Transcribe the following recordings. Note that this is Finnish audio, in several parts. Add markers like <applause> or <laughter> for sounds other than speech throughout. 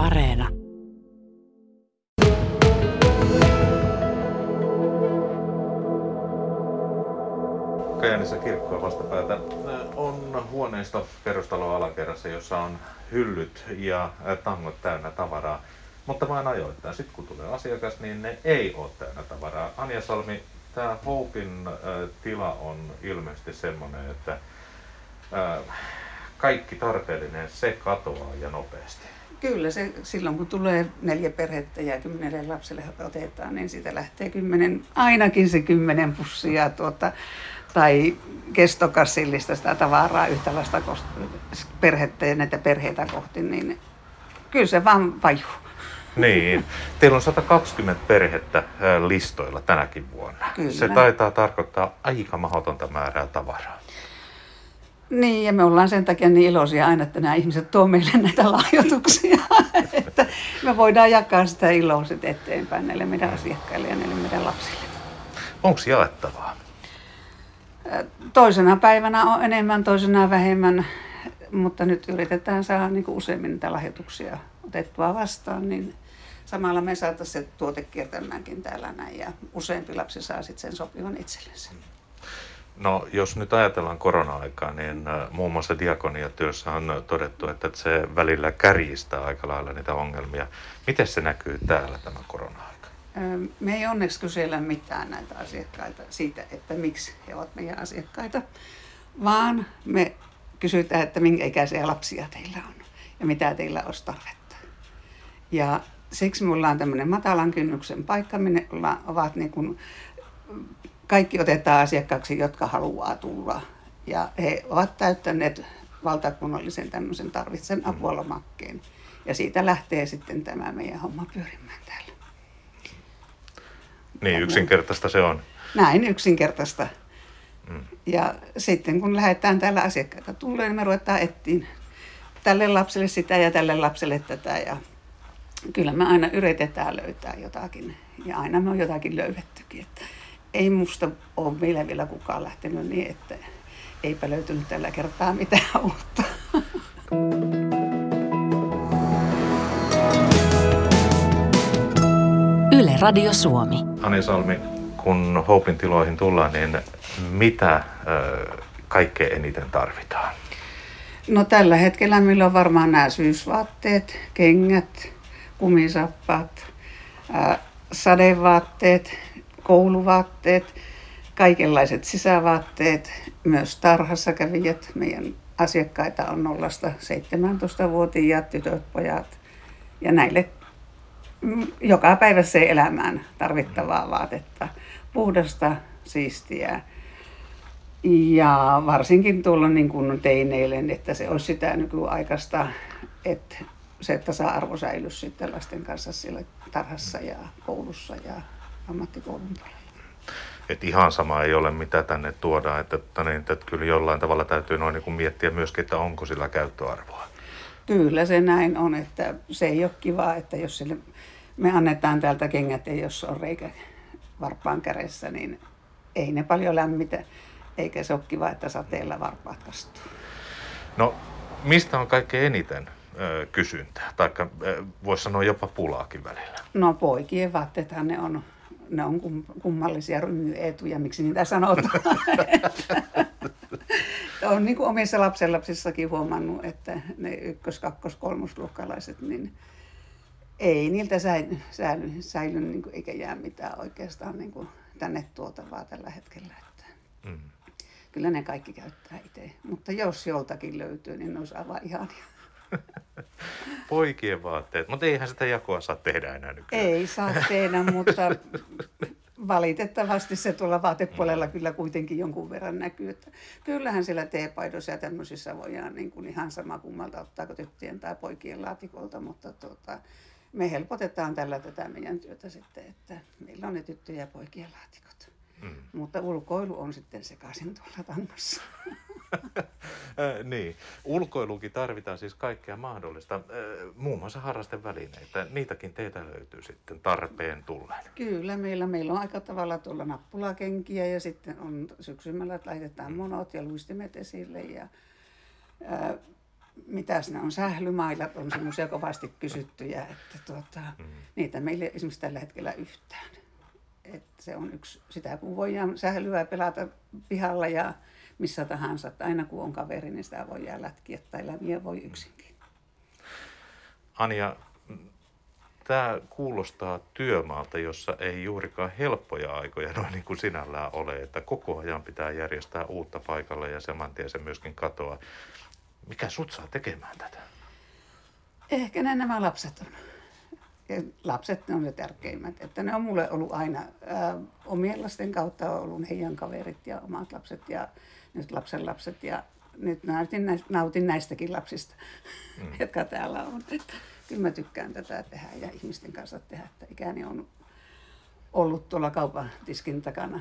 Areena. Kajanissa kirkkoa vastapäätä on huoneisto perustalo alakerrassa, jossa on hyllyt ja tangot täynnä tavaraa. Mutta vain ajoittain. Sitten kun tulee asiakas, niin ne ei ole täynnä tavaraa. Anja Salmi, tämä Hopein tila on ilmeisesti semmoinen, että kaikki tarpeellinen, se katoaa ja nopeasti. Kyllä, se, silloin kun tulee neljä perhettä ja kymmenelle lapselle otetaan, niin siitä lähtee kymmenen, ainakin se kymmenen pussia tuota, tai kestokassillista sitä tavaraa yhtäläistä perhettä ja näitä perheitä kohti, niin kyllä se vaan vajuu. Niin. Teillä on 120 perhettä listoilla tänäkin vuonna. Kyllä. Se taitaa tarkoittaa aika mahdotonta määrää tavaraa. Niin, ja me ollaan sen takia niin iloisia aina, että nämä ihmiset tuo meille näitä lahjoituksia, <laughs> että me voidaan jakaa sitä iloa sitten eteenpäin näille meidän asiakkaille ja näille meidän lapsille. Onko jaettavaa? Toisena päivänä on enemmän, toisena vähemmän, mutta nyt yritetään saada niin kuin useammin niitä lahjoituksia otettua vastaan, niin samalla me saataisiin se tuote kiertämäänkin täällä näin ja useampi lapsi saa sitten sen sopivan itsellensä. No jos nyt ajatellaan korona-aikaa, niin muun muassa diakoniatyössä on todettu, että se välillä kärjistää aika lailla niitä ongelmia. Miten se näkyy täällä tämä korona-aika? Me ei onneksi kysellä mitään näitä asiakkaita siitä, että miksi he ovat meidän asiakkaita, vaan me kysytään, että minkä ikäisiä lapsia teillä on ja mitä teillä olisi tarvetta. Ja siksi me ollaan tämmöinen matalan kynnyksen paikka, minne ovat niin kuin kaikki otetaan asiakkaaksi, jotka haluaa tulla. Ja he ovat täyttäneet valtakunnallisen tämmöisen tarvitsen apuolomakkeen. Ja siitä lähtee sitten tämä meidän homma pyörimään täällä. Niin, yksinkertaista se on. Näin yksinkertaista. Mm. Ja sitten kun lähdetään täällä asiakkaita tulee, niin me ruvetaan etsiin tälle lapselle sitä ja tälle lapselle tätä. Ja kyllä me aina yritetään löytää jotakin. Ja aina me on jotakin löydettykin. Että ei musta ole vielä vielä kukaan lähtenyt niin, että eipä löytynyt tällä kertaa mitään <laughs> uutta. Yle Radio Suomi. Ani Salmi, kun Hopin tiloihin tullaan, niin mitä ö, kaikkein eniten tarvitaan? No tällä hetkellä meillä on varmaan nämä syysvaatteet, kengät, kumisappaat, sadevaatteet, kouluvaatteet, kaikenlaiset sisävaatteet, myös tarhassa kävijät. Meidän asiakkaita on 0-17-vuotiaat tytöt, pojat ja näille mm, joka päivä se elämään tarvittavaa vaatetta. Puhdasta, siistiä ja varsinkin tuolla niin kuin teineille, että se olisi sitä nykyaikaista, että se tasa-arvo säilyisi sitten lasten kanssa siellä tarhassa ja koulussa ja ammattikoulun puolella. Et ihan sama ei ole, mitä tänne tuodaan. Että, että, niin, että kyllä jollain tavalla täytyy noin niin miettiä myöskin, että onko sillä käyttöarvoa. Kyllä se näin on, että se ei ole kiva, että jos sille, me annetaan täältä kengät ja jos on reikä varpaan kädessä, niin ei ne paljon lämmitä. Eikä se ole kiva, että sateella varpaat kastuu. No, mistä on kaikkein eniten ö, kysyntää? Tai voisi sanoa jopa pulaakin välillä. No poikien vaatteethan ne on ne on kummallisia rymyetuja, miksi niitä sanotaan. <laughs> on niin kuin omissa lapsenlapsissakin huomannut, että ne ykkös-, kakkos-, kolmosluokkalaiset, niin ei niiltä säily, säily, säily niin kuin, eikä jää mitään oikeastaan niin kuin tänne tuotavaa tällä hetkellä. Että mm. Kyllä ne kaikki käyttää itse, mutta jos joltakin löytyy, niin ne olisi aivan ihania. <laughs> <laughs> Poikien vaatteet, mutta eihän sitä jakoa saa tehdä enää nykyään. Ei saa tehdä, mutta valitettavasti se tuolla vaatepuolella mm. kyllä kuitenkin jonkun verran näkyy. Että kyllähän siellä teepaidoissa ja tämmöisissä voidaan niin kuin ihan sama kummalta ottaako tyttöjen tai poikien laatikolta, mutta tuota, me helpotetaan tällä tätä meidän työtä sitten, että meillä on ne tyttöjen ja poikien laatikot. Mm. Mutta ulkoilu on sitten sekaisin tuolla tangossa. <laughs> niin. Ulkoilukin tarvitaan siis kaikkea mahdollista, muun muassa harrastevälineitä. Niitäkin teitä löytyy sitten tarpeen tulleen. Kyllä, meillä, meillä on aika tavalla tuolla nappulakenkiä ja sitten on syksymällä, että laitetaan monot ja luistimet esille. Ja, ää, mitä ne on, sählymailat on semmoisia kovasti kysyttyjä, että tuota, mm. niitä meillä ei esimerkiksi tällä hetkellä yhtään. Et se on yksi, sitä kun voidaan sählyä pelata pihalla ja missä tahansa, että aina kun on kaveri, niin sitä voi lätkiä tai lämiä voi yksinkin. Anja, tämä kuulostaa työmaalta, jossa ei juurikaan helppoja aikoja noin niin kuin sinällään ole, että koko ajan pitää järjestää uutta paikalle ja saman tien se myöskin katoaa. Mikä sut saa tekemään tätä? Ehkä ne nämä lapset on. Lapset ne on ne tärkeimmät. Että ne on mulle ollut aina ää, omien lasten kautta on ollut heidän kaverit ja omat lapset ja nyt lapsen lapset. Ja nyt nautin, nautin näistäkin lapsista, mm. <laughs> jotka täällä on. Että kyllä mä tykkään tätä tehdä ja ihmisten kanssa tehdä. Että ikäni on ollut tuolla kaupan tiskin takana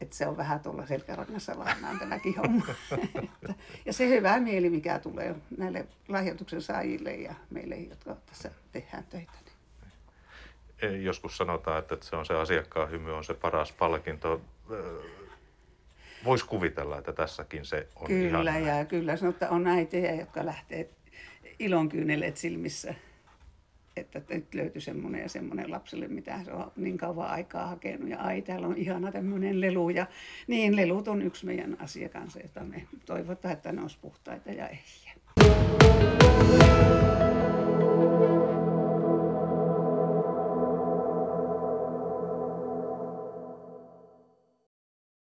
että se on vähän tuolla selkärangassa varmaan tämäkin homma. <laughs> ja se hyvä mieli, mikä tulee näille lahjoituksen saajille ja meille, jotka tässä tehdään töitä. Joskus sanotaan, että se on se asiakkaan hymy on se paras palkinto. Voisi kuvitella, että tässäkin se on Kyllä, ihan ja kyllä sanotaan, on äitejä, jotka lähtee ilonkyyneleet silmissä että nyt löytyi semmoinen ja semmoinen lapselle, mitä se on niin kauan aikaa hakenut. Ja ai, täällä on ihana tämmöinen lelu. Ja niin, lelut on yksi meidän asia kanssa, jota me toivotaan, että ne olisi puhtaita ja ehjiä.